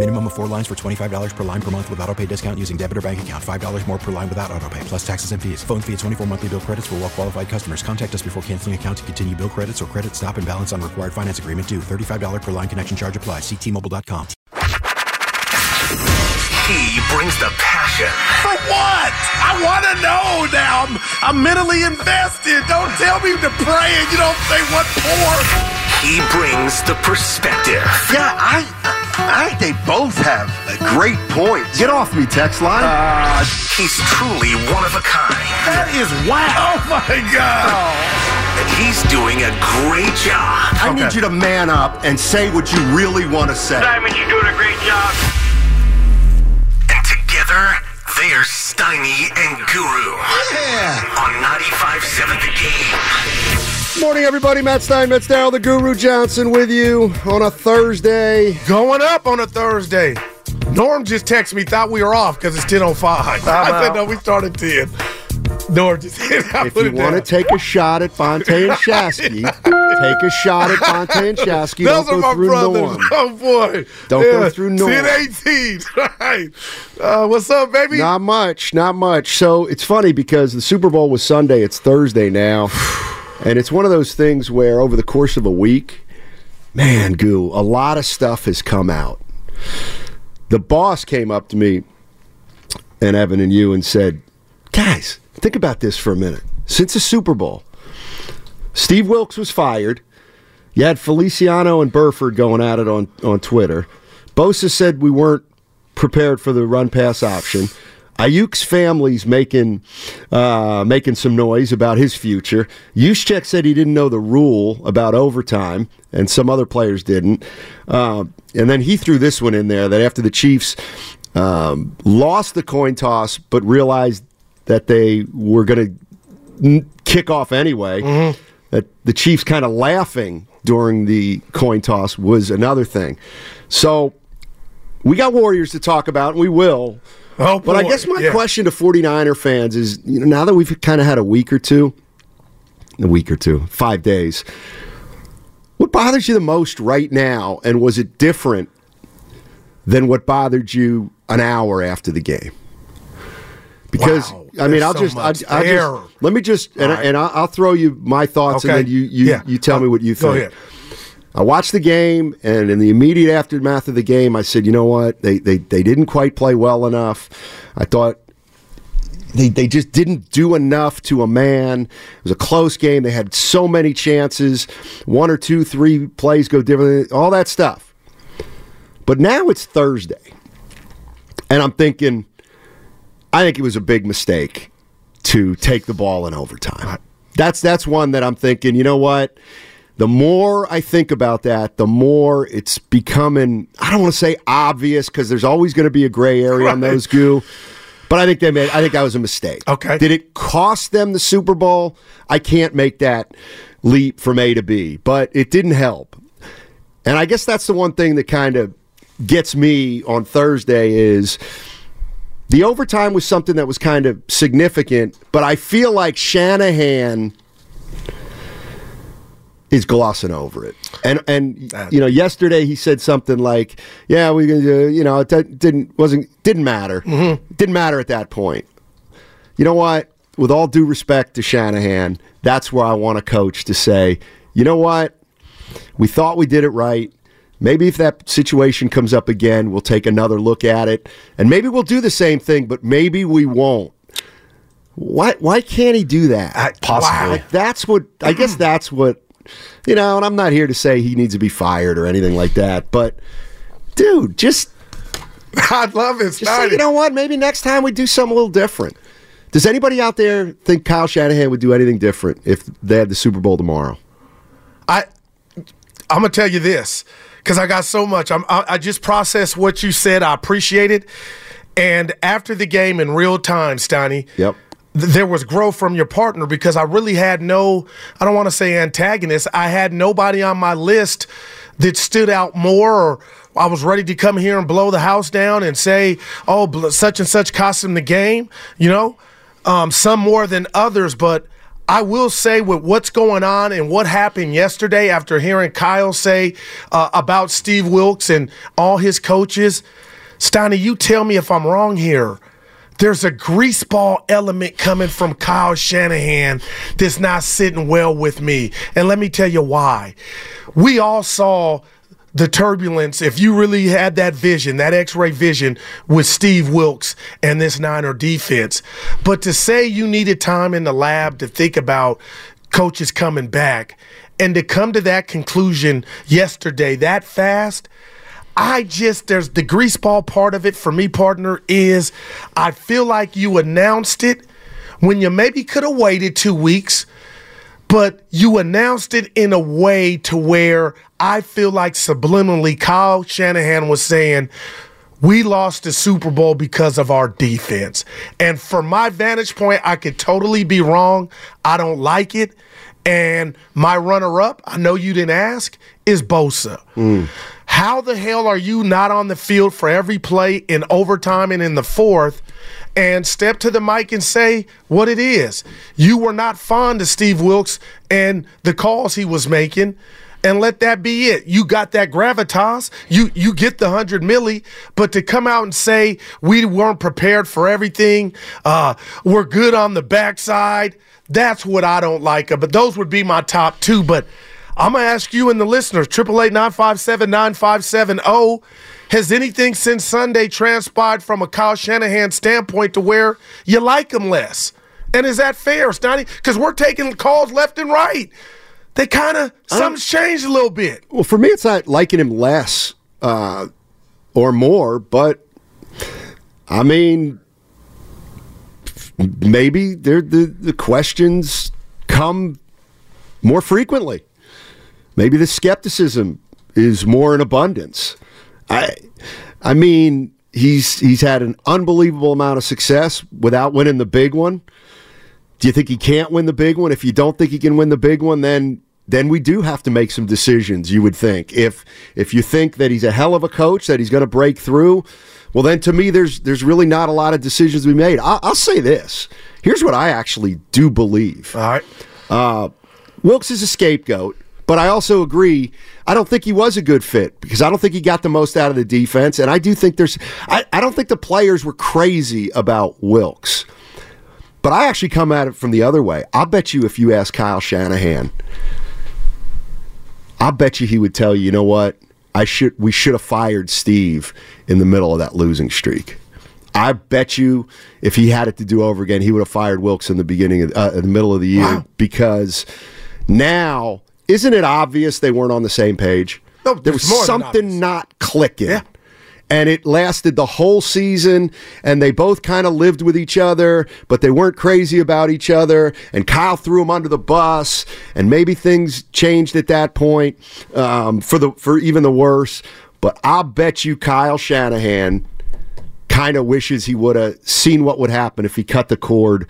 Minimum of four lines for $25 per line per month with auto pay discount using debit or bank account. $5 more per line without auto pay, plus taxes and fees. Phone fee at 24 monthly bill credits for well qualified customers. Contact us before canceling account to continue bill credits or credit stop and balance on required finance agreement due. $35 per line connection charge applies. Ctmobile.com. He brings the passion. For what? I want to know now. I'm, I'm mentally invested. Don't tell me to pray and you don't say what for. He brings the perspective. Yeah, I, I think they both have great points. Get off me, text line. Uh, he's truly one of a kind. That is wow. Oh my God. And he's doing a great job. I need you to man up and say what you really want to say. Simon, you're doing a great job. And together, they are Steiny and Guru. Yeah. On 95.7 The Game. Morning, everybody. Matt Stein, Matt Daryl, the Guru Johnson with you on a Thursday. Going up on a Thursday. Norm just texted me, thought we were off because it's 10.05. I said, no, we started 10. Norm just hit If you want to take a shot at Fonte and Shasky, take a shot at Fonte and Shasky. Those Don't are go my through brothers. Norm. Oh, boy. Don't go through Norm. 10 18. Right. Uh, what's up, baby? Not much, not much. So it's funny because the Super Bowl was Sunday. It's Thursday now. And it's one of those things where over the course of a week, man, goo, a lot of stuff has come out. The boss came up to me and Evan and you and said, guys, think about this for a minute. Since the Super Bowl, Steve Wilks was fired. You had Feliciano and Burford going at it on, on Twitter. Bosa said we weren't prepared for the run pass option. Aiyuk's family's making uh, making some noise about his future. Juszczyk said he didn't know the rule about overtime, and some other players didn't. Uh, and then he threw this one in there that after the Chiefs um, lost the coin toss, but realized that they were going to kick off anyway, that the Chiefs kind of laughing during the coin toss was another thing. So we got Warriors to talk about, and we will. Oh, But I guess my Yeah. question to 49er fans is you know, now that we've kind of had a week or two, a week or two, five days, what bothers you the most right now? And was it different than what bothered you an hour after the game? Because Wow, I mean, I'll so just, I, I there. just let me just, and, right. and I'll, I'll throw you my thoughts, Okay. and then you you, Yeah. you tell me what you Go think. I watched the game, and in the immediate aftermath of the game, I said, you know what? They they, they didn't quite play well enough. I thought they, they just didn't do enough to a man. It was a close game. They had so many chances. One or two, three plays go differently, all that stuff. But now it's Thursday. And I'm thinking, I think it was a big mistake to take the ball in overtime. That's that's one that I'm thinking, you know what? The more I think about that, the more it's becoming I don't want to say obvious because there's always going to be a gray area on those goo. But I think they made I think that was a mistake. Okay. Did it cost them the Super Bowl? I can't make that leap from A to B, but it didn't help. And I guess that's the one thing that kind of gets me on Thursday is the overtime was something that was kind of significant, but I feel like Shanahan is glossing over it. And and you know, yesterday he said something like, "Yeah, we uh, you know, it didn't wasn't didn't matter. Didn't matter at that point." You know what? With all due respect to Shanahan, that's where I want a coach to say, "You know what? We thought we did it right. Maybe if that situation comes up again, we'll take another look at it, and maybe we'll do the same thing, but maybe we won't." Why why can't he do that? Possibly. Like that's what I guess that's what you know, and I'm not here to say he needs to be fired or anything like that, but dude, just I'd love it. Just say, you know what? Maybe next time we do something a little different. Does anybody out there think Kyle Shanahan would do anything different if they had the Super Bowl tomorrow? I I'm gonna tell you this because I got so much. I'm, I, I just processed what you said. I appreciate it. And after the game in real time, Steiny, Yep. Th- there was growth from your partner because I really had no, I don't want to say antagonist. I had nobody on my list that stood out more or I was ready to come here and blow the house down and say, oh, such and such cost him the game, you know, um, some more than others. But I will say with what's going on and what happened yesterday after hearing Kyle say uh, about Steve Wilks and all his coaches, Steiny, you tell me if I'm wrong here there's a greaseball element coming from Kyle Shanahan that's not sitting well with me. And let me tell you why. We all saw the turbulence, if you really had that vision, that x ray vision with Steve Wilks and this Niner defense. But to say you needed time in the lab to think about coaches coming back and to come to that conclusion yesterday that fast, I just there's the greaseball part of it for me, partner, is I feel like you announced it when you maybe could have waited two weeks, but you announced it in a way to where I feel like subliminally Kyle Shanahan was saying, we lost the Super Bowl because of our defense. And from my vantage point, I could totally be wrong. I don't like it. And my runner up, I know you didn't ask, is Bosa. How the hell are you not on the field for every play in overtime and in the fourth? And step to the mic and say what it is. You were not fond of Steve Wilks and the calls he was making and let that be it. You got that gravitas. You you get the hundred milli, but to come out and say we weren't prepared for everything, uh, we're good on the backside. That's what I don't like. But those would be my top two. But I'm gonna ask you and the listeners, triple eight nine five seven nine five seven zero. Has anything since Sunday transpired from a Kyle Shanahan standpoint to where you like him less? And is that fair, Stoney? Because we're taking calls left and right. They kind of something's changed a little bit. Well, for me, it's not liking him less uh, or more, but I mean, maybe the the questions come more frequently. Maybe the skepticism is more in abundance. I, I mean, he's he's had an unbelievable amount of success without winning the big one. Do you think he can't win the big one? If you don't think he can win the big one, then then we do have to make some decisions. You would think if if you think that he's a hell of a coach, that he's going to break through. Well, then to me, there's there's really not a lot of decisions to be made. I'll, I'll say this: here's what I actually do believe. All right, uh, Wilks is a scapegoat. But I also agree. I don't think he was a good fit because I don't think he got the most out of the defense. And I do think there's, I, I don't think the players were crazy about Wilks. But I actually come at it from the other way. I'll bet you if you ask Kyle Shanahan, I'll bet you he would tell you, you know what? I should we should have fired Steve in the middle of that losing streak. I bet you if he had it to do over again, he would have fired Wilks in the beginning of uh, in the middle of the year Wow. because now isn't it obvious they weren't on the same page? No, there was it's more than something not clicking. Yeah. And it lasted the whole season, and they both kind of lived with each other, but they weren't crazy about each other. And Kyle threw him under the bus, and maybe things changed at that point um, for the for even the worse. But I'll bet you Kyle Shanahan kind of wishes he would have seen what would happen if he cut the cord.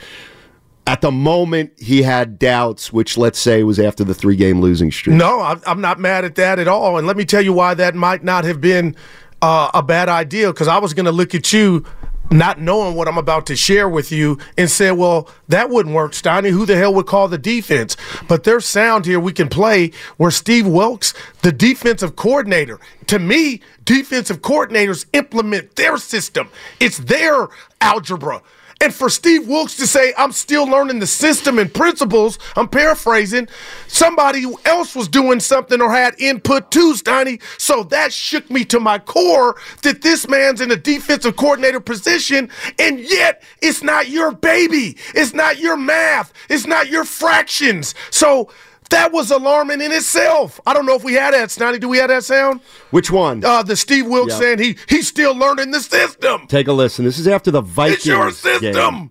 At the moment, he had doubts, which let's say was after the three game losing streak. No, I'm, not mad at that at all. And let me tell you why that might not have been uh, a bad idea. Because I was going to look at you, not knowing what I'm about to share with you, and say, well, that wouldn't work, Steiny. Who the hell would call the defense? But there's sound here we can play where Steve Wilks, the defensive coordinator, to me, defensive coordinators implement their system, it's their algebra. And for Steve Wilks to say, I'm still learning the system and principles, I'm paraphrasing, somebody else was doing something or had input too, Steiny. So that shook me to my core that this man's in a defensive coordinator position, and yet it's not your baby. It's not your math. It's not your fractions. So That was alarming in itself. I don't know if we had that, Snotty. Do we have that sound? Which one? Uh, the Steve Wilks Yeah. saying he he's still learning the system. Take a listen. This is after the Vikings. It's your game. system.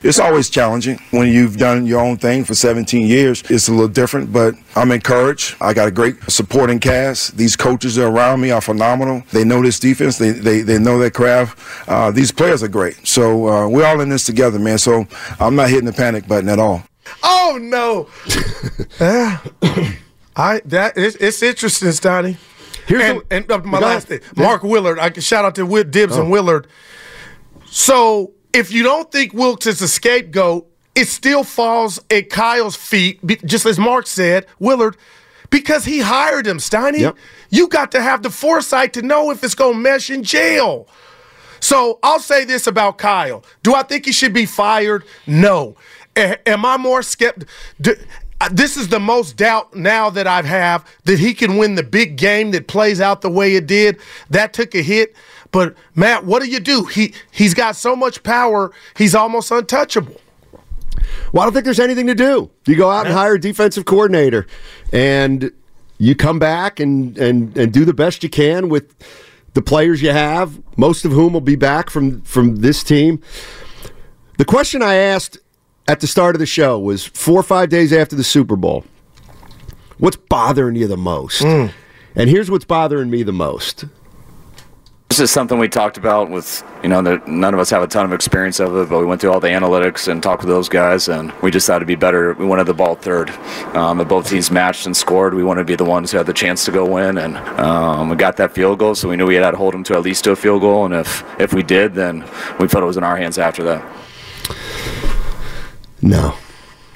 It's always challenging when you've done your own thing for 17 years. It's a little different, but I'm encouraged. I got a great supporting cast. These coaches that are around me are phenomenal. They know this defense. They they, they know their craft. Uh, these players are great. So uh, we're all in this together, man. So I'm not hitting the panic button at all. Oh no. Ah. I that it's, it's interesting, Stoney. Here's and, the- and uh, my last ahead. thing, Mark Willard. I can shout out to Dibs and Oh. Willard. So if you don't think Wilks is a scapegoat, it still falls at Kyle's feet, just as Mark said, Willard, because he hired him, Steiny. Yep. You got to have the foresight to know if it's going to mesh in jail. So I'll say this about Kyle. Do I think he should be fired? No. Am I more skeptical? Uh, this is the most doubt now that I have that he can win the big game that plays out the way it did. That took a hit. But Matt, what do you do? He he's got so much power, he's almost untouchable. Well, I don't think there's anything to do. You go out and hire a defensive coordinator, and you come back and and and do the best you can with the players you have, most of whom will be back from from this team. The question I asked at the start of the show was four or five days after the Super Bowl. What's bothering you the most? And here's what's bothering me the most. This is something we talked about with, you know, that none of us have a ton of experience of it, but we went through all the analytics and talked with those guys, and we decided to be better. We wanted the ball third. Um, if both teams matched and scored, we wanted to be the ones who had the chance to go win, and um, we got that field goal, so we knew we had to hold them to at least to a field goal, and if, if we did, then we felt it was in our hands after that. No.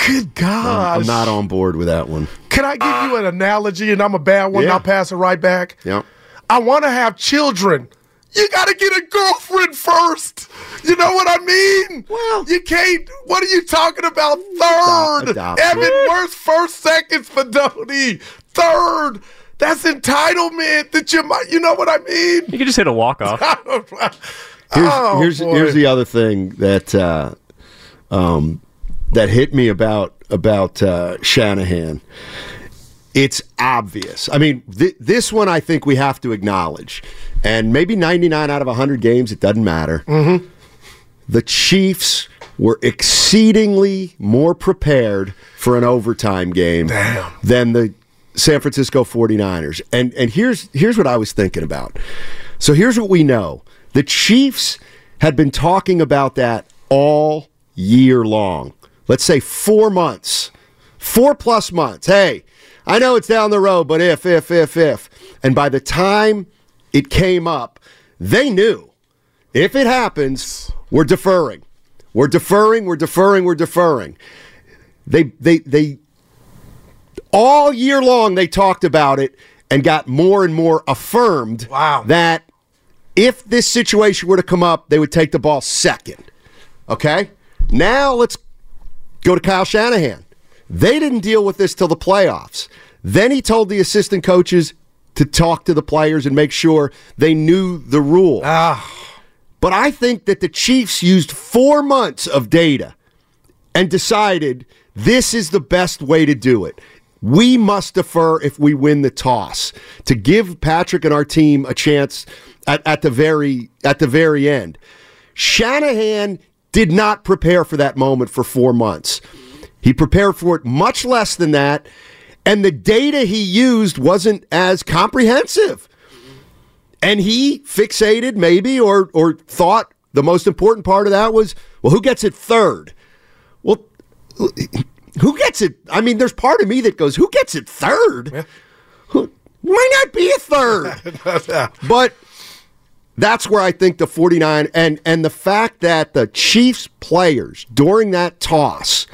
Good God. I'm not on board with that one. Can I give you an analogy? And I'm a bad one. Yeah. I'll pass it right back. Yep. I want to have children. You got to get a girlfriend first. You know what I mean? Well, you can't. What are you talking about? Third. adopt. Evan, where's first, second for Donnie? Third. That's entitlement that you might. You know what I mean? You can just hit a walk off. Here's Oh, here's here's the other thing that uh, um, that hit me about about uh, Shanahan. It's obvious. I mean, th- this one I think we have to acknowledge, and maybe 99 out of 100 games it doesn't matter. Mm-hmm. The Chiefs were exceedingly more prepared for an overtime game than the San Francisco 49ers. And and here's here's what I was thinking about. So here's what we know. The Chiefs had been talking about that all year long. Let's say 4 months. 4 plus months. Hey, I know it's down the road, but if if if if. And by the time it came up, they knew if it happens, we're deferring. We're deferring, we're deferring, we're deferring. They they they all year long they talked about it and got more and more affirmed Wow. that if this situation were to come up, they would take the ball second. Okay? Now let's go to Kyle Shanahan. They didn't deal with this till the playoffs. Then he told the assistant coaches to talk to the players and make sure they knew the rule. Ah. But I think that the Chiefs used four months of data and decided this is the best way to do it. We must defer if we win the toss to give Patrick and our team a chance at, at the very at the very end. Shanahan did not prepare for that moment for four months. He prepared for it much less than that, and the data he used wasn't as comprehensive. And he fixated maybe or or thought the most important part of that was, well, who gets it third? Well, who gets it? I mean, there's part of me that goes, who gets it third? Who, might not be a third. but that's where I think the 49 and and the fact that the Chiefs players during that toss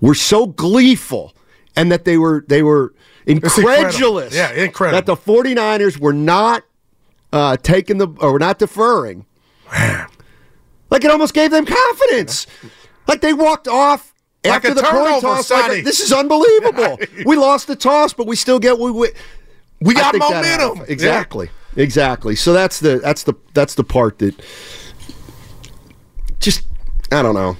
were so gleeful and that they were they were incredible. incredulous Yeah, incredible. that the 49ers were not uh, taking the or not deferring. Like it almost gave them confidence. Like they walked off Like after the coin toss. Like, this is unbelievable. we lost the toss, but we still get we we, We got momentum. Exactly. Exactly. So that's the that's the that's the part that just I don't know.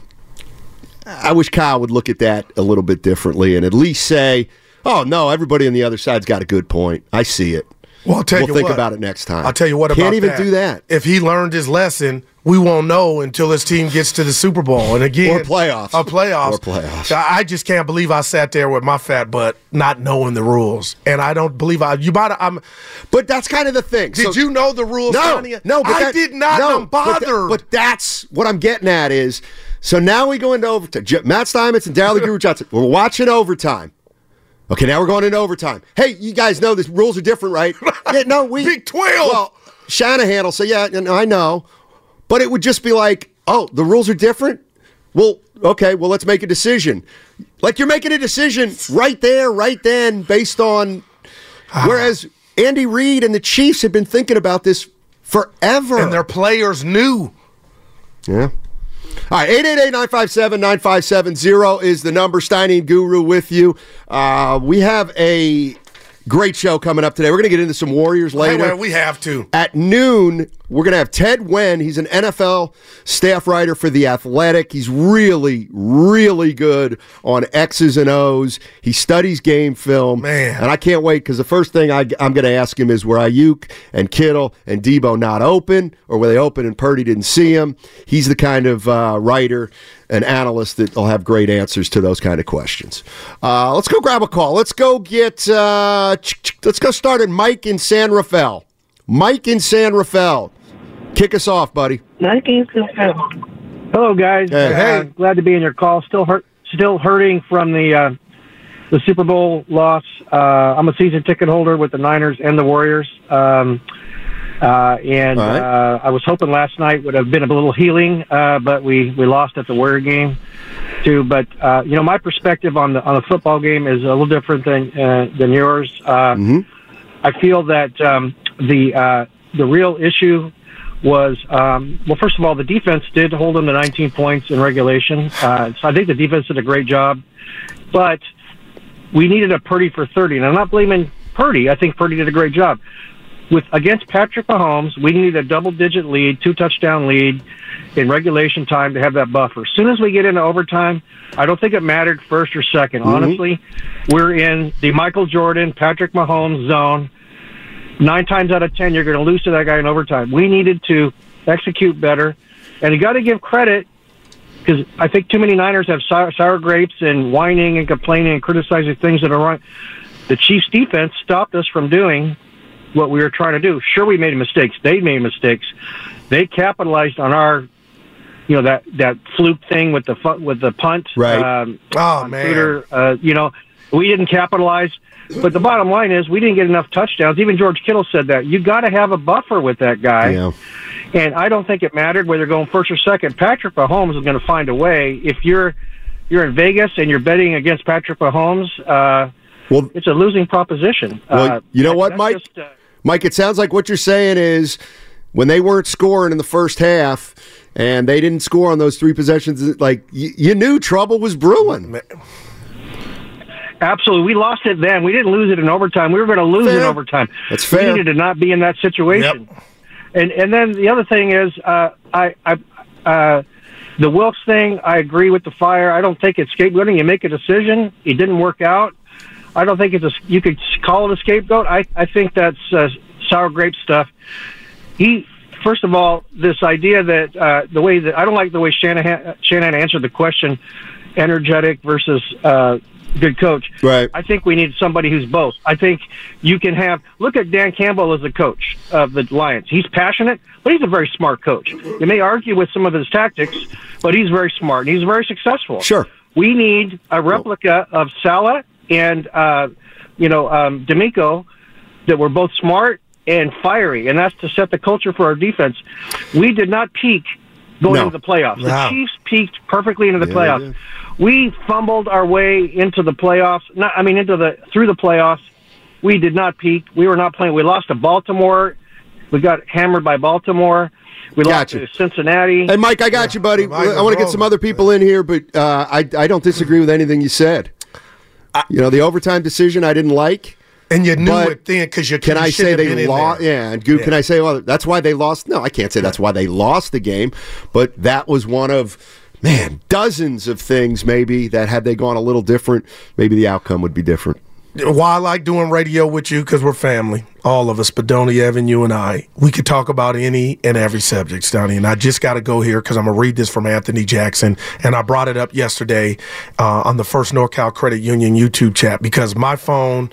I wish Kyle would look at that a little bit differently and at least say, Oh no, everybody on the other side's got a good point. I see it. Well, I'll tell we'll you think what. about it next time. I'll tell you what Can't about even that. do that. If he learned his lesson, we won't know until his team gets to the Super Bowl. And again, Or playoffs. Or playoffs. Or playoffs. I just can't believe I sat there with my fat butt not knowing the rules. And I don't believe I you might I'm But that's kind of the thing. Did So- you know the rules, No, no, but I that- did not. no, I'm but. But, that's what I'm getting at is. So now we go into overtime. Matt Steinmetz and Daryl the Guru Johnson. We're watching overtime. Okay, now we're going into overtime. Hey, you guys know the rules are different, right? yeah, no, we Big 12. Well, Shanahan will say, "Yeah, I know," but it would just be like, "Oh, the rules are different." Well, okay, well, let's make a decision. Like you're making a decision right there, right then, based on. Ah. Whereas Andy Reid and the Chiefs have been thinking about this forever. and their players knew. Yeah. All right, 888-957-9570 is the number. Steiny Guru with you. Uh, we have a great show coming up today. We're going to get into some Warriors Hey, later. well, we have to. At noon, we're going to have Ted Nguyen. He's an NFL staff writer for The Athletic. He's really, really good on X's and O's. He studies game film. Man. And I can't wait because the first thing I, am going to ask him is were Aiyuk and Kittle and Deebo not open or were they open and Purdy didn't see him? He's the kind of uh, writer and analyst that will have great answers to those kind of questions. Uh, let's go grab a call. Let's go get, uh, let's go start at Mike in San Rafael. Mike in San Rafael. Kick us off, buddy. Mike in San Rafael. Hello, guys. Hey. Uh, glad to be in your call. Still hurt, still hurting from the uh, the Super Bowl loss. Uh, I'm a season ticket holder with the Niners and the Warriors, um, uh, and right. uh, I was hoping last night would have been a little healing, uh, but we we lost at the Warrior game too. But uh, you know, my perspective on the on the football game is a little different than uh, than yours. Uh, I feel that um, the uh, the real issue was um, well, first of all, the defense did hold them to 19 points in regulation. Uh, so I think the defense did a great job, but we needed a Purdy for 30, and I'm not blaming Purdy. I think Purdy did a great job. With against Patrick Mahomes, we need a double-digit lead, two touchdown lead in regulation time to have that buffer. As soon as we get into overtime, I don't think it mattered first or 2nd mm-hmm. Honestly, we're in the Michael Jordan, Patrick Mahomes zone nine times out of ten you're going to lose to that guy in overtime. We needed to execute better, and you got to give credit because I think too many Niners have sour, sour grapes and whining and complaining and criticizing things that are wrong. The Chiefs' defense stopped us from doing what we were trying to do. Sure, we made mistakes. They made mistakes. They capitalized on our, you know, that that fluke thing with the with the punt. Right. Um, Oh, man. Uh, you know, we didn't capitalize. But the bottom line is, we didn't get enough touchdowns. Even George Kittle said that. You got to have a buffer with that guy. Yeah. And I don't think it mattered whether going first or second. Patrick Mahomes is going to find a way. If you're you're in Vegas and you're betting against Patrick Mahomes, uh, Well, it's a losing proposition. Well, uh, you know what, Mike? just, uh, Mike, it sounds like what you're saying is when they weren't scoring in the first half and they didn't score on those three possessions, like you, you knew trouble was brewing. Absolutely. We lost it then. We didn't lose it in overtime. We were going to lose Fair. in overtime. That's fair. We needed to not be in that situation. And and then the other thing is, uh, I, I uh, the Wilks thing. I agree with the fire. I don't think it's scapegoating. You make a decision. It didn't work out. I don't think it's a. You could call it a scapegoat. I I think that's uh, sour grape stuff. He first of all, this idea that uh, the way that I don't like the way Shanahan Shanahan answered the question, energetic versus uh, good coach. Right. I think we need somebody who's both. I think you can have look at Dan Campbell as a coach of the Lions. He's passionate, but he's a very smart coach. You may argue with some of his tactics, but he's very smart and he's very successful. Sure. We need a replica of Salah and uh, you know um, DeMeco that were both smart and fiery, and that's to set the culture for our defense. We did not peak going No. into the playoffs. No. The Chiefs peaked perfectly into the Yeah, playoffs. We fumbled our way into the playoffs. Not, I mean, into the through the playoffs. We did not peak. We were not playing. We lost to Baltimore. We got hammered by Baltimore. We lost Gotcha. to Cincinnati. Hey, Mike, I got you, buddy. Mike I want to get some other people in here, but uh, I, I don't disagree with anything you said. You know, the overtime decision I didn't like. And you knew it then because you Can I say they lost? Yeah, and Goo, can I say, well, that's why they lost? No, I can't say that's why they lost the game, but that was one of, man, dozens of things maybe that had they gone a little different, maybe the outcome would be different. why I like doing radio with you because we're family, all of us. But Donnie, Evan, you and I, we could talk about any and every subject, Stoney. And I just got to go here because I'm gonna read this from Anthony Jackson, and I brought it up yesterday uh, on the First NorCal Credit Union YouTube chat because my phone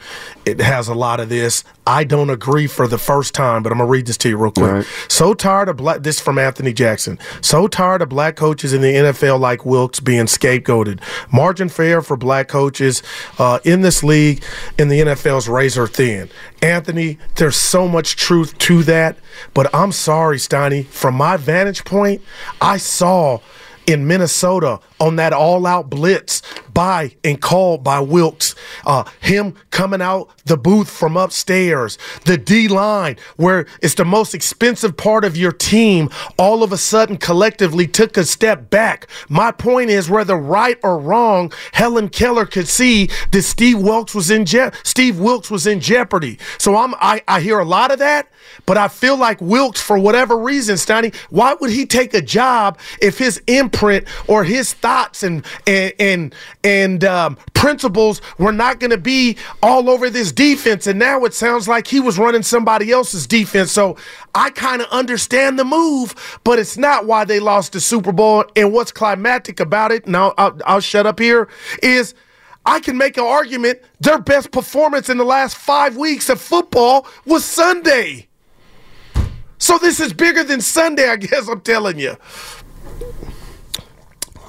it has a lot of this. I don't agree for the first time, but I'm gonna read this to you real quick. Right. So tired of black. This from Anthony Jackson. So tired of black coaches in the NFL like Wilks being scapegoated. Margin fair for black coaches uh, in this league in the NFL's razor thin. Anthony, there's so much truth to that, but I'm sorry, Steiny. From my vantage point, I saw in Minnesota on that all-out blitz by and called by Wilks. Uh, him coming out the booth from upstairs, the D line, where it's the most expensive part of your team, all of a sudden collectively took a step back. My point is, whether right or wrong, Helen Keller could see that Steve Wilks was in je- Steve Wilks was in jeopardy. So I'm I, I hear a lot of that, but I feel like Wilks, for whatever reason, Steiny, why would he take a job if his imprint or his thoughts and and and, and um, principles were not going to be all over this defense? And now it sounds like he was running somebody else's defense. So I kind of understand the move, but it's not why they lost the Super Bowl. And what's climatic about it? Now I'll, I'll shut up here. Is I can make an argument their best performance in the last five weeks of football was Sunday. So this is bigger than Sunday, I guess I'm telling you.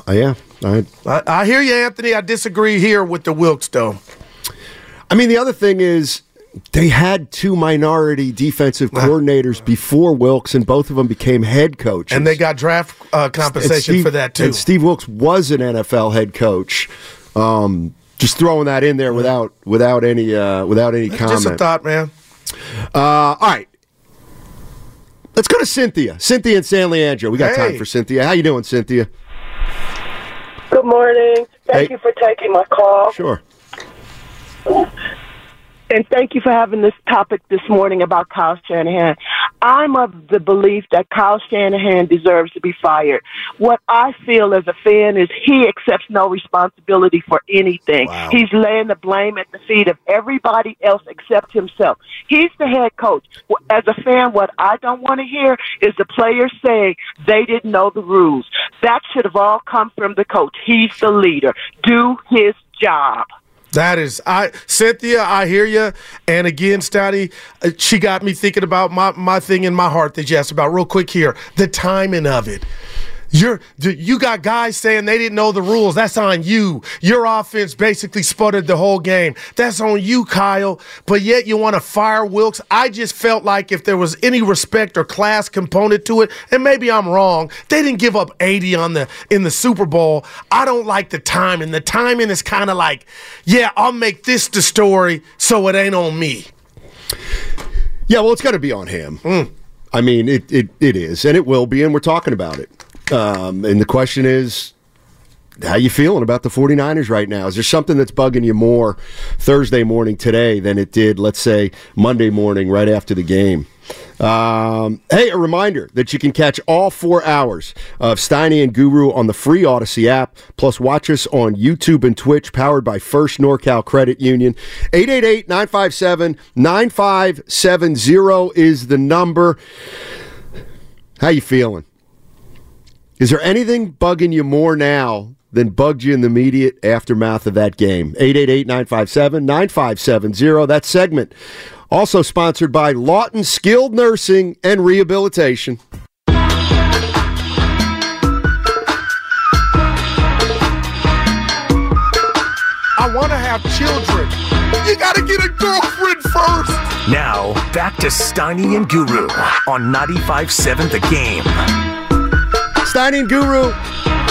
Uh, yeah, I, I, I hear you, Anthony. I disagree here with the Wilks, though. I mean, the other thing is they had two minority defensive coordinators before Wilks, and both of them became head coaches. And they got draft uh, compensation Steve- for that, too. And Steve Wilks was an NFL head coach. Um, just throwing that in there without without any uh, without any comment. Just a thought, man. Uh, all right. Let's go to Cynthia. Cynthia and San Leandro. We got time for Cynthia. How you doing, Cynthia? Good morning. Thank Hey. you for taking my call. Sure. And thank you for having this topic this morning about Kyle Shanahan. I'm of the belief that Kyle Shanahan deserves to be fired. What I feel as a fan is he accepts no responsibility for anything. He's laying the blame at the feet of everybody else except himself. He's the head coach. As a fan, what I don't want to hear is the players saying they didn't know the rules. That should have all come from the coach. He's the leader. Do his job. That is, I Cynthia, I hear you. And again, Stouty, uh, she got me thinking about my my thing in my heart that you asked about. Real quick here, the timing of it. You're you got guys saying they didn't know the rules. That's on you. Your offense basically sputtered the whole game. That's on you, Kyle. But yet you want to fire Wilks. I just felt like if there was any respect or class component to it, and maybe I'm wrong, they didn't give up 80 on the in the Super Bowl. I don't like the timing. The timing is kind of like, yeah, I'll make this the story so it ain't on me. Yeah, well, it's got to be on him. Mm. I mean, it, it, it is, and it will be, and we're talking about it. Um, and the question is, how you feeling about the 49ers right now? Is there something that's bugging you more Thursday morning today than it did, let's say, Monday morning right after the game? Um, hey, a reminder that you can catch all four hours of Steiny and Guru on the free Audacy app, plus watch us on YouTube and Twitch, powered by First NorCal Credit Union. 888-957-9570 is the number. How you feeling? Is there anything bugging you more now than bugged you in the immediate aftermath of that game? 888-957-9570. That segment also sponsored by Lawton Skilled Nursing and Rehabilitation. I want to have children. You got to get a girlfriend first. Now, back to Steiny and Guru on 95.7 The Game. Steiny and Guru,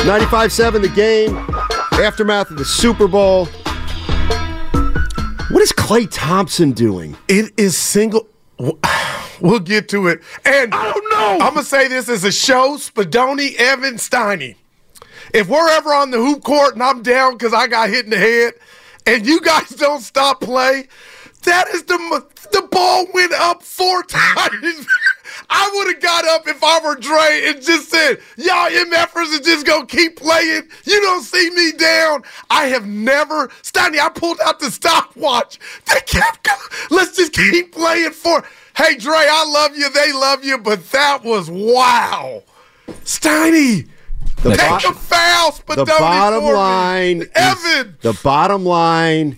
95.7 the game, aftermath of the Super Bowl. What is Klay Thompson doing? It is single. We'll get to it. And I don't know. I'm gonna say this as a show, Spadoni, Evan, Steiny. If we're ever on the hoop court and I'm down because I got hit in the head, and you guys don't stop play, that is the the ball went up four times. I would have got up if I were Dre and just said, y'all MFers are just gonna keep playing. You don't see me down. I have never, Steiny, I pulled out the stopwatch. They kept going. Let's just keep playing for. Hey, Dre, I love you. They love you, but that was wow. Steiny. The Take bo- a foul, the Spadoni bottom for me. line, is- Evan. the bottom line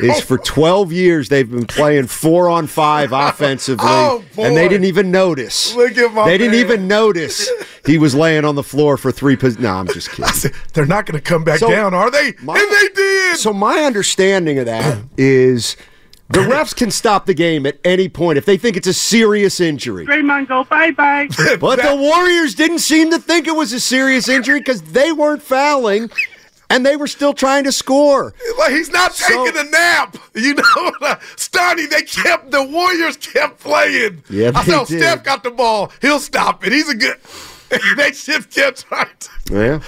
is oh. for 12 years they've been playing four on five oh, offensively, Oh, and they didn't even notice. Look at my They didn't man. even notice he was laying on the floor for three. Pos- no, I'm just kidding. They're not going to come back So- down, are they? My- and they did. So my understanding of that is the refs can stop the game at any point if they think it's a serious injury. Draymond go bye bye. But the Warriors didn't seem to think it was a serious injury because they weren't fouling and they were still trying to score. Like he's not So- taking a nap. You know, Stoney, they kept the Warriors kept playing. Yeah, I they saw did. Steph got the ball. He'll stop it. He's a good. they just kept trying to. Yeah.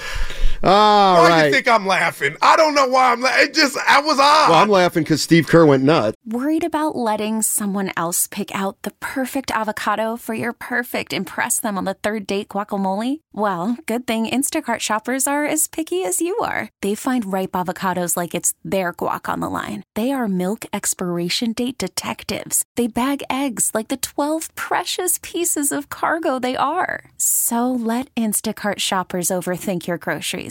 All why right. do you think I'm laughing? I don't know why I'm laughing. It just I was odd. well, I'm laughing because Steve Kerr went nuts. Worried about letting someone else pick out the perfect avocado for your perfect impress them on the third date guacamole? Well, good thing Instacart shoppers are as picky as you are. They find ripe avocados like it's their guac on the line. They are milk expiration date detectives. They bag eggs like the 12 precious pieces of cargo they are. So let Instacart shoppers overthink your groceries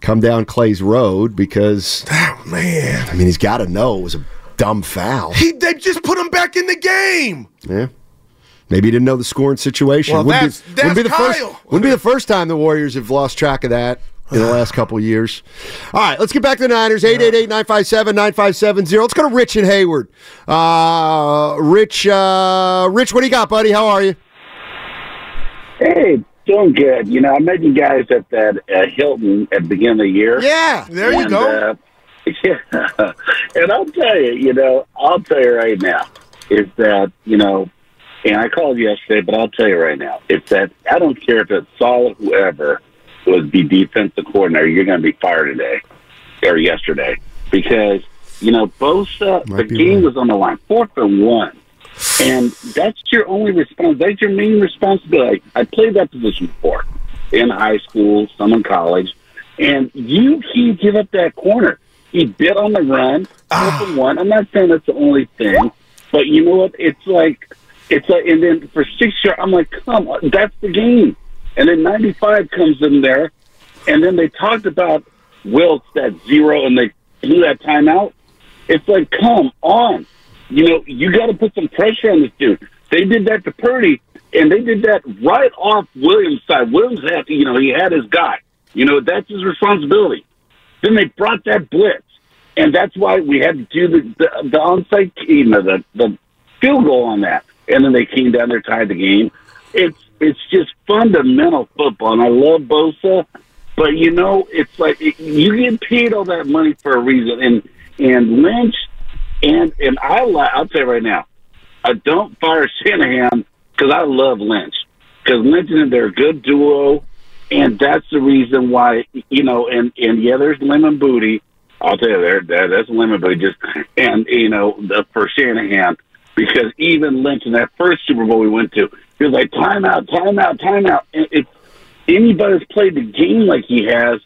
come down Klay's road because, oh, man, I mean, he's got to know it was a dumb foul. he they just put him back in the game. Yeah. Maybe he didn't know the scoring situation. Well, wouldn't, that's- be, wouldn't be the that's first. Wouldn't be the first time the Warriors have lost track of that in the last couple of years. All right, let's get back to the Niners. 888-957-9570. Let's go to Rich and Hayward. Uh, Rich, uh, Rich, what do you got, buddy? How are you? Hey, doing good. You know, I met you guys at that uh, Hilton at the beginning of the year. Yeah, there you go. Uh, yeah, and I'll tell you, you know, I'll tell you right now is that you know, and I called yesterday, but I'll tell you right now, it's that I don't care if it's Saul or whoever would be defensive coordinator, you're going to be fired today or yesterday because you know Bosa, the be game right. was on the line, fourth and one. And that's your only response. That's your main responsibility. I played that position before in high school, some in college, and you can't give up that corner. He bit on the run, ah. and one. I'm not saying that's the only thing, but you know what? It's like it's like, and then for six yards, I'm like, come on, that's the game. And then 95 comes in there, and then they talked about Wilks that zero, and they blew that timeout. It's like, come on. You know, you got to put some pressure on this dude. They did that to Purdy, and they did that right off Williams' side. Williams had, to you know, he had his guy. You know, that's his responsibility. Then they brought that blitz, and that's why we had to do the the, the onside, you know, the the field goal on that. And then they came down there, tied the game. It's it's just fundamental football, and I love Bosa, but you know, it's like you get paid all that money for a reason, and and Lynch and and I li- I'll tell you right now, I don't fire Shanahan because I love Lynch because Lynch and they're a good duo, and that's the reason why you know. And and yeah, there's lemon booty. I'll tell you there that that's lemon booty. Just and you know the, for Shanahan, because even Lynch in that first Super Bowl we went to, he was like timeout, timeout, timeout. And if anybody's played the game like he has,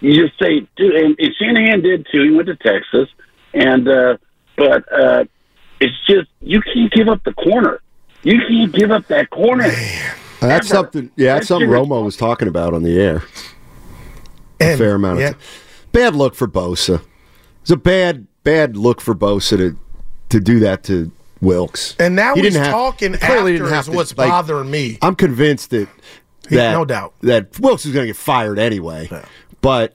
you just say, dude. And, and Shanahan did too. He went to Texas, and uh, but uh, it's just you can't give up the corner. You can't give up that corner. That's something. Yeah, that's That's something your Romo was talking about on the air. a fair amount of time. Bad look for Bosa. It's a bad, bad look for Bosa to to do that to Wilks. And now He he's didn't have- talking he clearly after didn't have is to, what's like- bothering me. I'm convinced that He- that no doubt. that Wilks is going to get fired anyway. But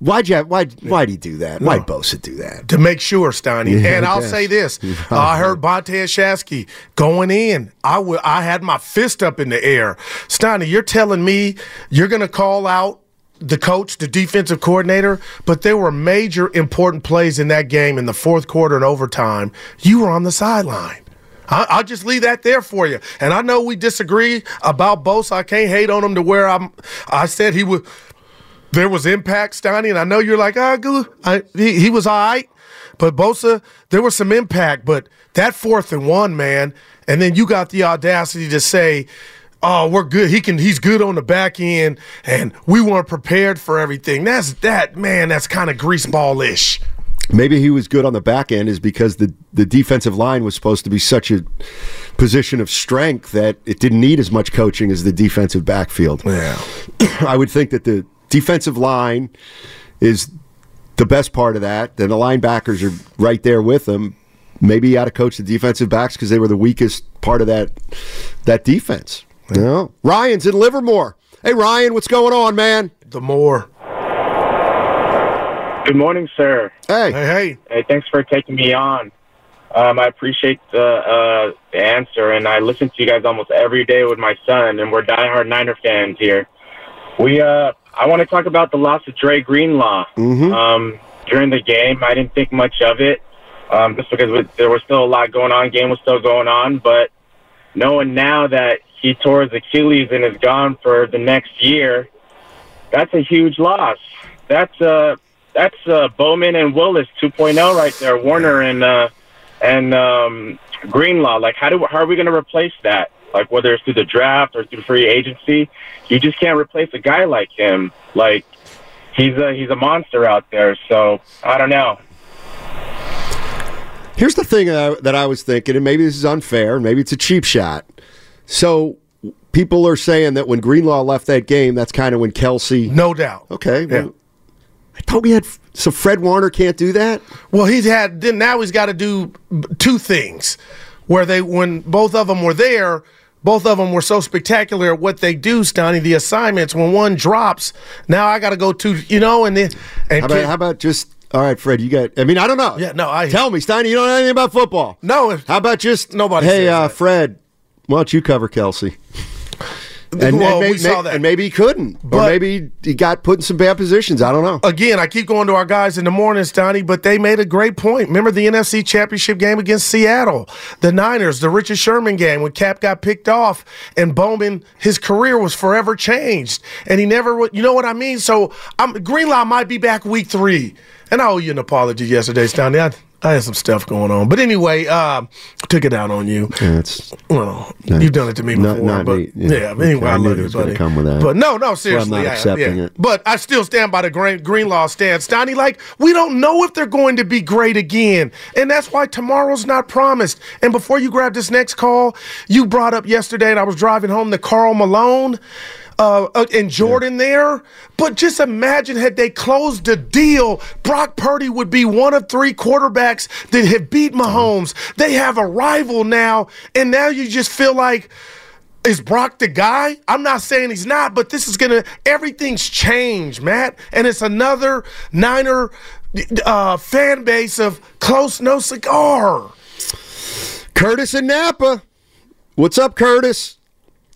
why'd you have, why why'd he do that? Why'd Bosa do that? to make sure, Steiny. Yeah, and I'll guess. say this: uh, I heard Bonte Shasky going in. I will. I had my fist up in the air. Steiny, you're telling me you're going to call out the coach, the defensive coordinator, but there were major important plays in that game in the fourth quarter and overtime. You were on the sideline. I- I'll just leave that there for you. And I know we disagree about Bosa. I can't hate on him to where I'm. I said he would there was impact, Steiny, and I know you're like, ah, good. I, he, he was all right. But Bosa, there was some impact. But that fourth and one, man, and then you got the audacity to say, oh, we're good. He can. He's good on the back end, and we weren't prepared for everything. That's that, man. That's kind of greaseball ish. Maybe he was good on the back end is because the the defensive line was supposed to be such a position of strength that it didn't need as much coaching as the defensive backfield. Yeah. I would think that the defensive line is the best part of that. Then the linebackers are right there with them. Maybe you got to coach the defensive backs because they were the weakest part of that that defense. You know? Ryan's in Livermore. Hey Ryan, what's going on, man? The more. Good morning, sir. Hey. Hey, hey. Hey, thanks for taking me on. Um, I appreciate the, uh, the answer, and I listen to you guys almost every day with my son, and we're diehard Niner fans here. We, uh, I want to talk about the loss of Dre Greenlaw. Mm-hmm. Um, during the game, I didn't think much of it, um, just because we- there was still a lot going on. Game was still going on, but knowing now that he tore his Achilles and is gone for the next year, that's a huge loss. That's uh that's uh Bowman and Willis 2.0 right there. Warner and uh and um Greenlaw. Like how do how are we going to replace that? Like whether it's through the draft or through free agency, you just can't replace a guy like him. Like he's a he's a monster out there. So I don't know. Here's the thing that I, that I was thinking, and maybe this is unfair, and maybe it's a cheap shot. So people are saying that when Greenlaw left that game, that's kind of when Kelce. No doubt. Okay. Well, I thought we had. So Fred Warner can't do that. Well, he's had then now he's got to do two things where they when both of them were there, both of them were so spectacular at what they do, Stoney. The assignments when one drops, now I got to go to you know, and then and How about, how about just all right, Fred? You got. I mean, I don't know. Yeah, no, I tell me, Steiny. You don't know anything about football. No. How about just nobody? Hey, uh. Fred, why don't you cover Kelce? And, Well, and oh, may- we saw that. and maybe he couldn't, or But- maybe he got put in some bad positions. I don't know. Again, I keep going to our guys in the morning, Stoney, but they made a great point. Remember the NFC Championship game against Seattle, the Niners, the Richard Sherman game when Cap got picked off, and Bowman, his career was forever changed, and he never, would- you know what I mean. So I'm, Greenlaw might be back week three, and I owe you an apology yesterday, Stoney. I, I had some stuff going on, but anyway, uh, took it out on you. Yeah, it's Well, Not- you've done it to me before, not but me. yeah. Yeah. anyway, Okay, I I love it you, buddy. come with that. But no, no, seriously. why I'm not I- accepting yeah. it. But I still stand by the Green, Greenlaw stance, Donnie. Like we don't know if they're going to be great again, and that's why tomorrow's not promised. And before you grab this next call, you brought up yesterday, and I was driving home the Karl Malone. Uh, uh, and Jordan there, but just imagine had they closed the deal, Brock Purdy would be one of three quarterbacks that have beat Mahomes. They have a rival now, and now you just feel like is Brock the guy? I'm not saying he's not, but this is gonna everything's changed, Matt, and it's another Niner uh, fan base of close no cigar. Curtis and Napa. What's up, Curtis?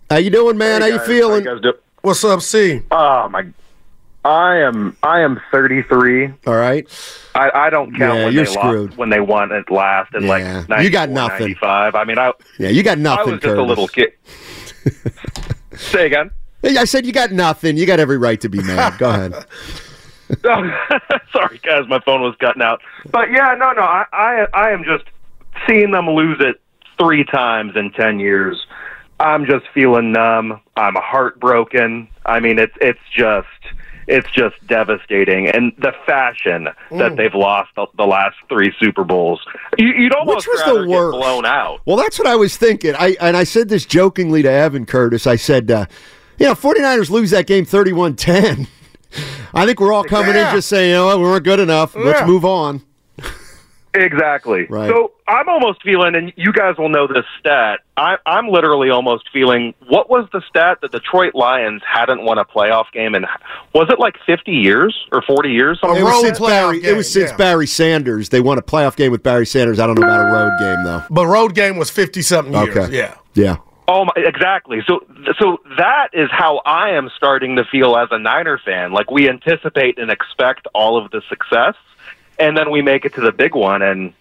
How you doing, man? Hey, How you feeling? How you guys? What's up, C? Oh my! I am I am 33. All right. I, I don't count Yeah, when you're they screwed. lost when they won at last like Yeah. 94, You got nothing. 95. I mean, I Yeah, you got nothing. I was just a little kid. Say again. I said you got nothing. You got every right to be mad. Go ahead. Sorry, guys, my phone was cutting out. But yeah, no, no, I, I, I am just seeing them lose it three times in 10 years, I'm just feeling numb. I'm heartbroken. I mean, it's it's just it's just devastating, and the fashion that Mm. they've lost the, the last three Super Bowls, you, you'd almost Which was rather the get worst? blown out. Well, that's what I was thinking. I and I said this jokingly to Evan Curtis. I said, uh, you know, 49ers lose that game 31-10. I think we're all coming Yeah. in just saying, you know we weren't good enough. Let's move on. Exactly. Right. So I'm almost feeling, and you guys will know this stat. I, I'm literally almost feeling. What was the stat that Detroit Lions hadn't won a playoff game in? Was it like 50 years or 40 years? It was, since Barry, it was since Barry Sanders. They won a playoff game with Barry Sanders. I don't know about a road game though. But road game was fifty something years. Okay. Yeah. Yeah. Oh, my, exactly. So, so that is how I am starting to feel as a Niner fan. Like we anticipate and expect all of the success, and then we make it to the big one, and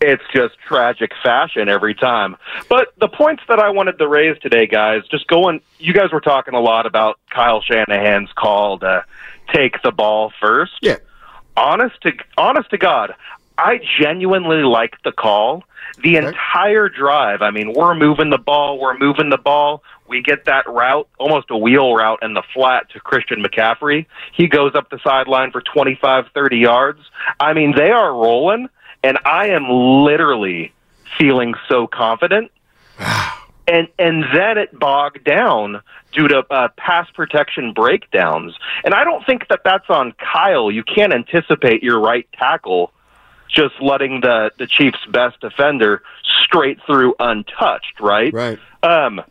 it's just tragic fashion every time. But the points that I wanted to raise today, guys, just going. You guys were talking a lot about Kyle Shanahan's call to take the ball first. Yeah. Honest to honest to God, I genuinely like the call. The entire drive, I mean, we're moving the ball, we're moving the ball. We get that route, almost a wheel route in the flat to Christian McCaffrey. He goes up the sideline for 25, 30 yards. I mean, they are rolling, and I am literally feeling so confident. And and then it bogged down due to uh, pass protection breakdowns. And I don't think that that's on Kyle. You can't anticipate your right tackle just letting the the Chiefs' best defender straight through untouched, right? Right. Um,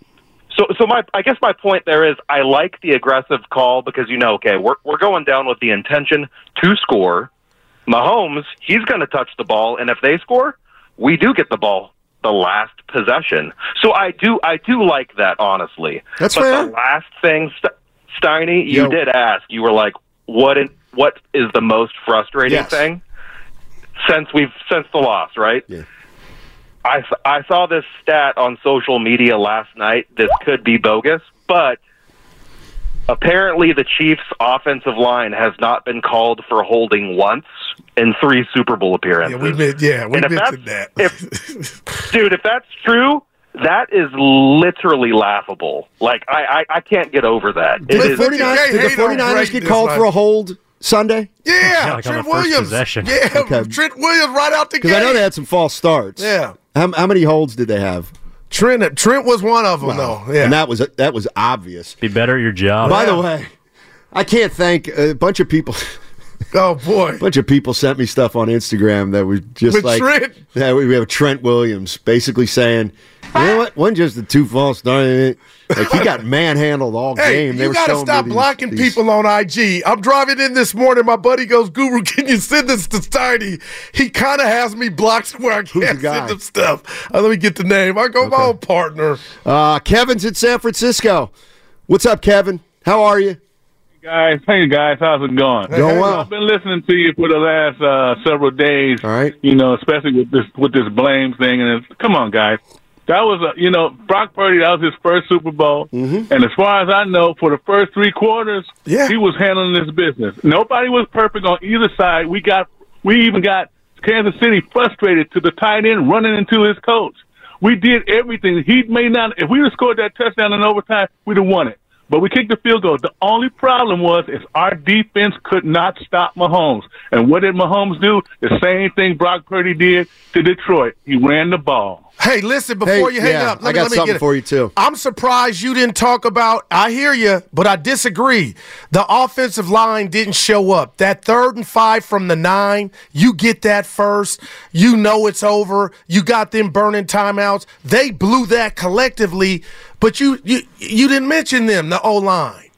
so, so my, I guess my point there is, I like the aggressive call because you know, okay, we're we're going down with the intention to score. Mahomes, he's going to touch the ball, and if they score, we do get the ball the last possession. So I do, I do like that, honestly. That's but fair. the last thing, St- Steiny, you Yo. did ask. You were like, "What? In, what is the most frustrating Yes. thing since we've since the loss?" Right. Yeah. I, s- I saw this stat on social media last night. This could be bogus, but apparently the Chiefs' offensive line has not been called for holding once in three Super Bowl appearances. Yeah, we meant, yeah, we mentioned that. if, dude, if that's true, that is literally laughable. Like I, I, I can't get over that. Did It the is- 49ers, did the 49ers get called for a hold Sunday? Yeah, like Trent Williams. possession. Yeah, Okay. Trent Williams right out the gate. Because I know they had some false starts. Yeah. How, how many holds did they have? Trent Trent was one of them Well, though. Yeah. And that was that was obvious. Be better at your job. By the way, I can't thank a bunch of people. oh boy, a bunch of people sent me stuff on Instagram that was just With like Trent? Yeah, we we have Trent Williams basically saying, you know what? One just the two false starts. Like he got manhandled all Hey, game. They you got to stop blocking these- people on IG. I'm driving in this morning. My buddy goes, Guru, can you send this to Steiny? He kind of has me blocked where I can't guy? send him stuff. Uh, let me get the name. I go, my old partner. Uh, Kevin's in San Francisco. What's up, Kevin? How are you? guys. Hey guys, how's it going? Going well. I've been listening to you for the last uh, several days. All right. You know, especially with this with this blame thing. And it's, come on, guys. That was a you know Brock Purdy. That was his first Super Bowl. Mm-hmm. And as far as I know, for the first three quarters, yeah. he was handling this business. Nobody was perfect on either side. We got we even got Kansas City frustrated to the tight end running into his coach. We did everything. He may not. If we would have scored that touchdown in overtime, we'd have won it. But we kicked the field goal. The only problem was is our defense could not stop Mahomes. And what did Mahomes do? The same thing Brock Purdy did to Detroit. He ran the ball. Hey, listen, before Hey, you hang yeah, up, I got let me something get for you too. I'm surprised you didn't talk about. I hear you, but I disagree. The offensive line didn't show up. That third and five from the nine, you get that first. You know it's over. You got them burning timeouts. They blew that collectively, but you you you didn't mention them. The O line.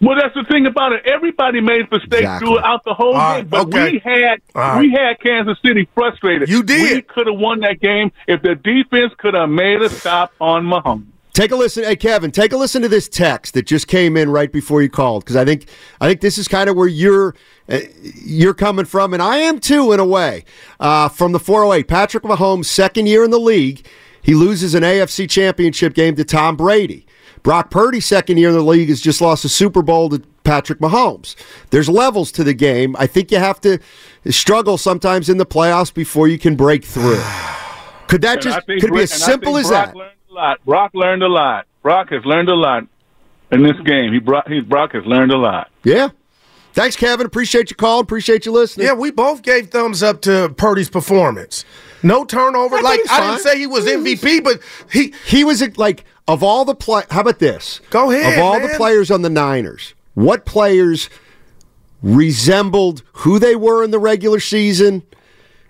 Well, that's the thing about it. Everybody made mistakes Exactly. throughout the whole right, game, but okay. we had right. we had Kansas City frustrated. You did. We could have won that game if the defense could have made a stop on Mahomes. Take a listen, hey Kevin. Take a listen to this text that just came in right before you called because I think I think this is kind of where you're uh, you're coming from, and I am too in a way. Uh, from the 408, Patrick Mahomes, second year in the league, he loses an AFC Championship game to Tom Brady. Brock Purdy, second year in the league, has just lost a Super Bowl to Patrick Mahomes. There's levels to the game. I think you have to struggle sometimes in the playoffs before you can break through. Could that And just I think could it be as simple as Brock that? Learned a lot. Brock learned a lot. Brock has learned a lot in this game. He brought. He Brock has learned a lot. Yeah. Thanks, Kevin. Appreciate your call. Appreciate you listening. Yeah, we both gave thumbs up to Purdy's performance. No turnover. I like I fine. didn't say he was MVP, but he he was like of all the play. How about this? Go ahead, Of all the players on the Niners, what players resembled who they were in the regular season,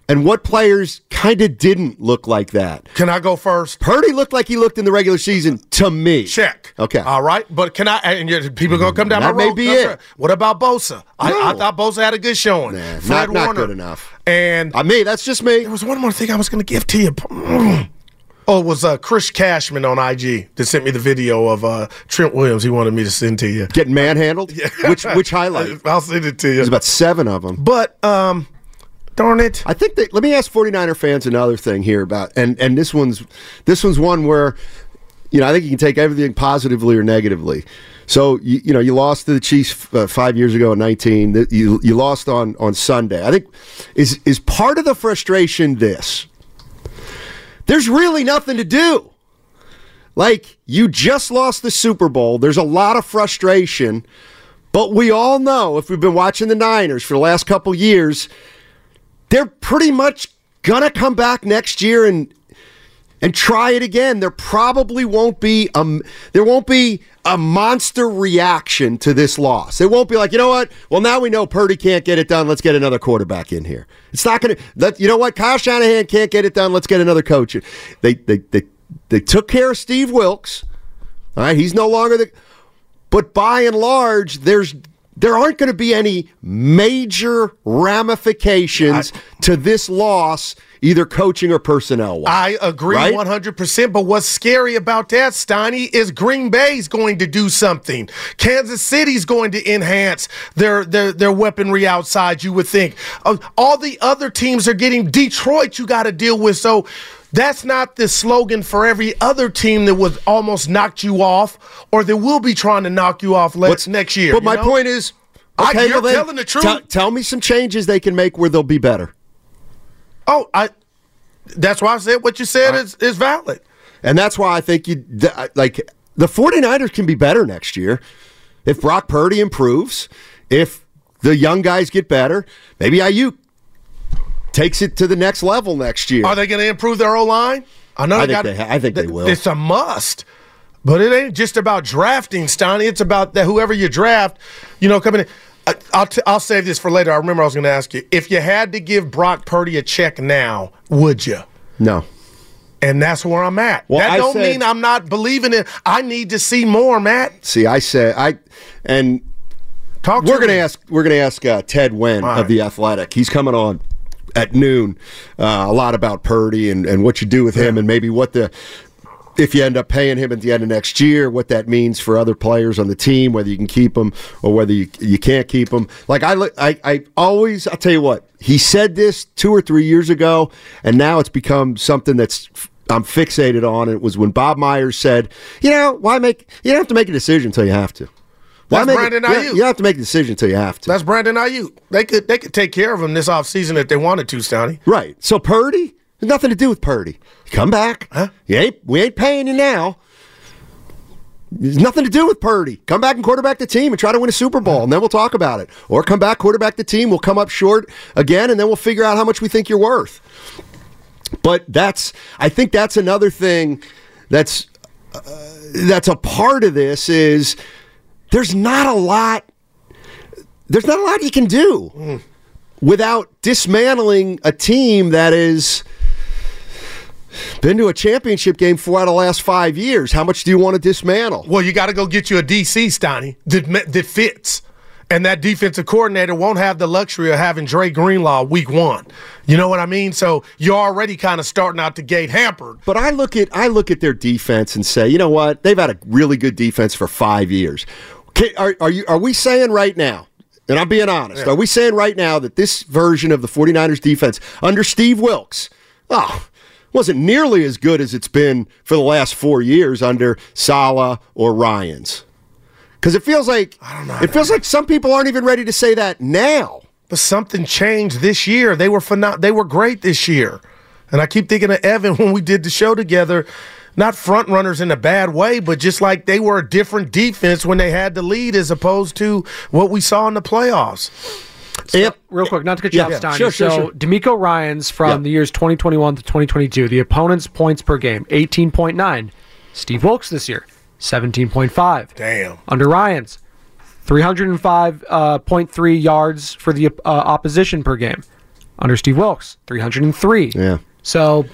and what players kind of didn't look like that? Can I go first? Purdy looked like he looked in the regular season to me. Check. Okay. All right, but can I? And people gonna come down That may road. be That's it. right. What about Bosa? I, I thought Bosa had a good showing. Fred not, not Warner. good enough. And I mean, that's just me. There was one more thing I was going to give to you. Oh, it was uh, Chris Cashman on IG that sent me the video of uh, Trent Williams. He wanted me to send to you. Getting manhandled? Yeah. which which highlight? I'll send it to you. There's about seven of them. But um, darn it, I think that let me ask 49er fans another thing here about and and this one's this one's one where you know I think you can take everything positively or negatively. So you, you know you lost to the Chiefs uh, five years ago in 19. Th- You you lost on on Sunday. I think is is part of the frustration this. There's really nothing to do. Like you just lost the Super Bowl. There's a lot of frustration, but we all know if we've been watching the Niners for the last couple years, they're pretty much gonna come back next year and and try it again. There probably won't be um there won't be a monster reaction to this loss. It won't be like, you know what? Well, now we know Purdy can't get it done. Let's get another quarterback in here. It's not going to. Let you know what? Kyle Shanahan can't get it done. Let's get another coach. They they they they took care of Steve Wilks. All right, he's no longer the. But by and large, there's there aren't going to be any major ramifications to this loss, either coaching or personnel wise. I agree Right? 100%. But what's scary about that, Steiny, is Green Bay's going to do something. Kansas City's going to enhance their their, their weaponry outside, you would think. Uh, all the other teams are getting Detroit, you got to deal with. So that's not the slogan for every other team that was almost knocked you off or that will be trying to knock you off le- next year. But my know? point is, I- you're well telling the truth. tell- tell me some changes they can make where they'll be better. Oh, I. That's why I said what you said is, is valid. And that's why I think you like the 49ers can be better next year if Brock Purdy improves, if the young guys get better, maybe Aiyuk takes it to the next level next year. Are they going to improve their O line? I know I think got. they ha- I think they will. It's a must, but it ain't just about drafting, Stoney. It's about that whoever you draft, you know, coming in. I- I'll t- I'll save this for later. I remember I was going to ask you if you had to give Brock Purdy a check now, would you? No. And that's where I'm at. Well, that I don't said- mean I'm not believing it. I need to see more, Matt. See, I said I and Talk we're going to ask we're going to ask uh, Ted Nguyen All of the Athletic. He's coming on at noon. Uh, a lot about Purdy and, and what you do with him, and maybe what the if you end up paying him at the end of next year, what that means for other players on the team, whether you can keep them or whether you, you can't keep them. Like I, I, I always, I'll tell you what, he said this two or three years ago, and now it's become something that's I'm fixated on. It was when Bob Myers said, you know, why make you don't have to make a decision until you have to. Why That's Brandon Aiyuk. you have to make a decision until you have to. That's Brandon Aiyuk. They could they could take care of him this offseason if they wanted to, Stoney. Right. So Purdy, there's nothing to do with Purdy. Come back. Huh? You ain't, we ain't paying you now. There's nothing to do with Purdy. Come back and quarterback the team and try to win a Super Bowl, and then we'll talk about it. Or come back, quarterback the team. We'll come up short again, and then we'll figure out how much we think you're worth. But that's, I think that's another thing that's uh, that's a part of this is there's not a lot. There's not a lot you can do without dismantling a team that is been to a championship game four out of the last five years. How much do you want to dismantle? Well, you got to go get you a DC, Stoney, that, that fits. And that defensive coordinator won't have the luxury of having Dre Greenlaw week one. You know what I mean? So you're already kind of starting out the gate hampered. But I look at I look at their defense and say, you know what? They've had a really good defense for five years. Okay, Are, are you are we saying right now? And I'm being honest. Yeah. Are we saying right now that this version of the 49ers defense under Steve Wilks, oh, wasn't nearly as good as it's been for the last four years under Saleh or Ryans? Because it feels like it feels like some people aren't even ready to say that now. But something changed this year. They were phenom- They were great this year. And I keep thinking of Evan when we did the show together. Not front runners in a bad way, but just like they were a different defense when they had the lead as opposed to what we saw in the playoffs. So, real quick, not to cut you Yeah. off, Yeah, Steiny. sure, sure, so, sure. DeMeco Ryans from Yeah. the years 2021 to 2022, the opponent's points per game, 18.9. Steve Wilks this year, 17.5. Damn. Under Ryans, 305.3 yards for the uh, opposition per game. Under Steve Wilks, 303. Yeah. So,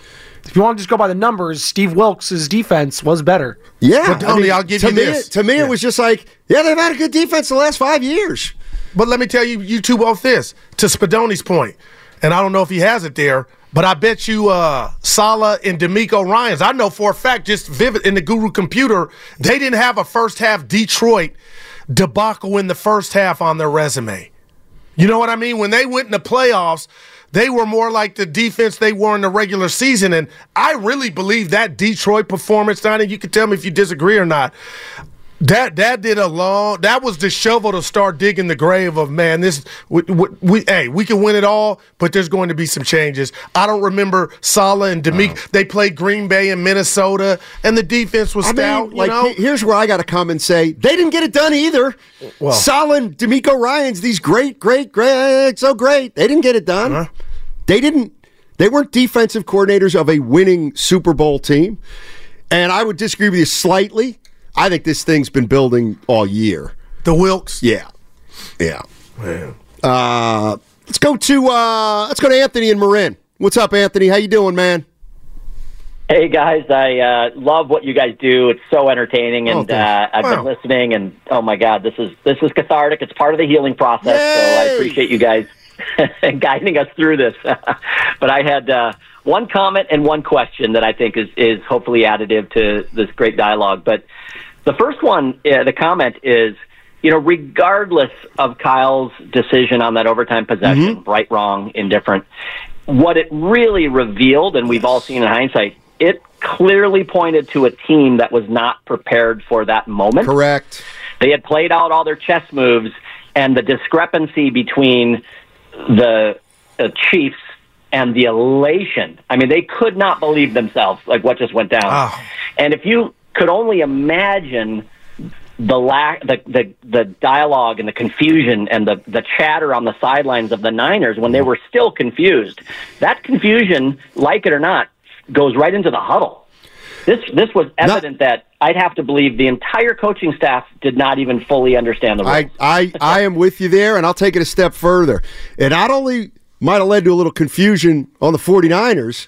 if you want to just go by the numbers, Steve Wilks' defense was better. Yeah, But Tony, I'll give to you me, this. To me, it was just like, yeah, they've had a good defense the last five years. But let me tell you, you two both this to Spadoni's point, and I don't know if he has it there, but I bet you uh Saleh and DeMeco Ryans. I know for a fact, just vivid in the Guru computer, they didn't have a first half Detroit debacle in the first half on their resume. You know what I mean? When they went in the playoffs, they were more like the defense they were in the regular season. And I really believe that Detroit performance, Donnie, you can tell me if you disagree or not. That that did a long. That was the shovel to start digging the grave of man. This we, we, we hey we can win it all, but there's going to be some changes. I don't remember Saleh and DeMeco. They played Green Bay and Minnesota, and the defense was I stout. mean, like, you know, here's where I got to come and say they didn't get it done either. Well- Solid, DeMeco Ryans these great, great, great, so great. They didn't get it done. Uh-huh. They didn't. They weren't defensive coordinators of a winning Super Bowl team. And I would disagree with you slightly. I think this thing's been building all year. the Wilks. Yeah, yeah. Uh, let's go to uh, let's go to Anthony and Marin. What's up, Anthony? How you doing, man? Hey guys, I uh, love what you guys do. It's so entertaining, Oh, and thanks. uh, I've Wow. been listening. And oh my god, this is this is cathartic. It's part of the healing process. So I appreciate you guys guiding us through this. but I had uh, one comment and one question that I think is is hopefully additive to this great dialogue. But the first one, uh, the comment is, you know, regardless of Kyle's decision on that overtime possession, right, wrong, indifferent, what it really revealed, and we've all seen in hindsight, it clearly pointed to a team that was not prepared for that moment. Correct. They had played out all their chess moves, and the discrepancy between the uh, Chiefs and the elation. I mean, they could not believe themselves, like what just went down. Oh. And if you could only imagine the lack, the, the the dialogue and the confusion and the the chatter on the sidelines of the Niners when they were still confused, that confusion, like it or not, goes right into the huddle. This this was evident that I'd have to believe the entire coaching staff did not even fully understand the rules. I, I, I am with you there, and I'll take it a step further. It not only might have led to a little confusion on the 49ers,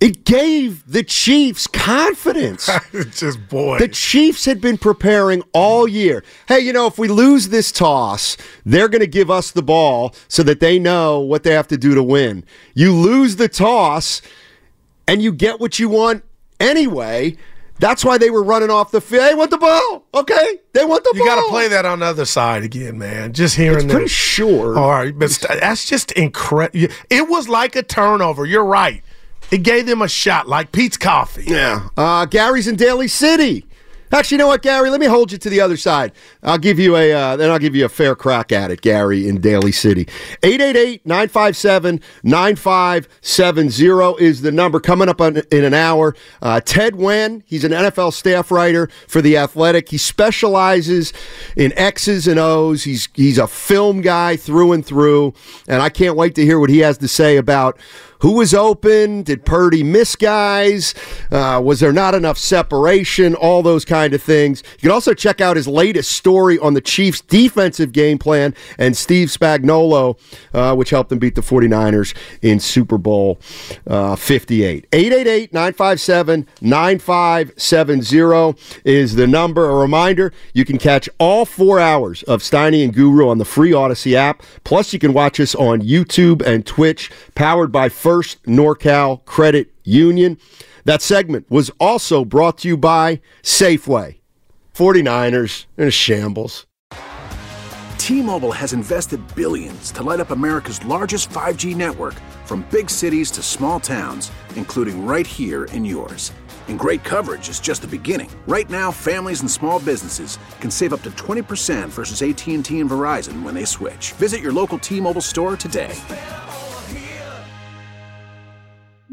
it gave the Chiefs confidence. just boy. The Chiefs had been preparing all year. Hey, you know, if we lose this toss, they're going to give us the ball so that they know what they have to do to win. You lose the toss, and you get what you want anyway. That's why they were running off the field. They want the ball. Okay, they want the You ball. You got to play that on the other side again, man. Just hearing It's that. pretty sure. All right, but that's just incredible. It was like a turnover. You're right. It gave them a shot, like Peet's Coffee. Yeah. Uh, Gary's in Daly City. Actually, you know what, Gary? Let me hold you to the other side. I'll give you a uh, then I'll give you a fair crack at it, Gary in Daly City. 888-957-9570 is the number coming up on, in an hour. Uh, Ted Nguyen, he's an NFL staff writer for The Athletic. He specializes in X's and O's. He's he's a film guy through and through, and I can't wait to hear what he has to say about who was open? Did Purdy miss guys? Uh, was there not enough separation? All those kind of things. You can also check out his latest story on the Chiefs' defensive game plan and Steve Spagnuolo, uh, which helped them beat the 49ers in Super Bowl uh, 58. 888 957 9570 is the number. A reminder you can catch all four hours of Steiny and Guru on the free Audacy app. Plus, you can watch us on YouTube and Twitch, powered by First NorCal Credit Union. That segment was also brought to you by Safeway. 49ers in a shambles. T-Mobile has invested billions to light up America's largest 5G network from big cities to small towns, including right here in yours. And great coverage is just the beginning. Right now, families and small businesses can save up to 20% versus AT&T and Verizon when they switch. Visit your local T-Mobile store today.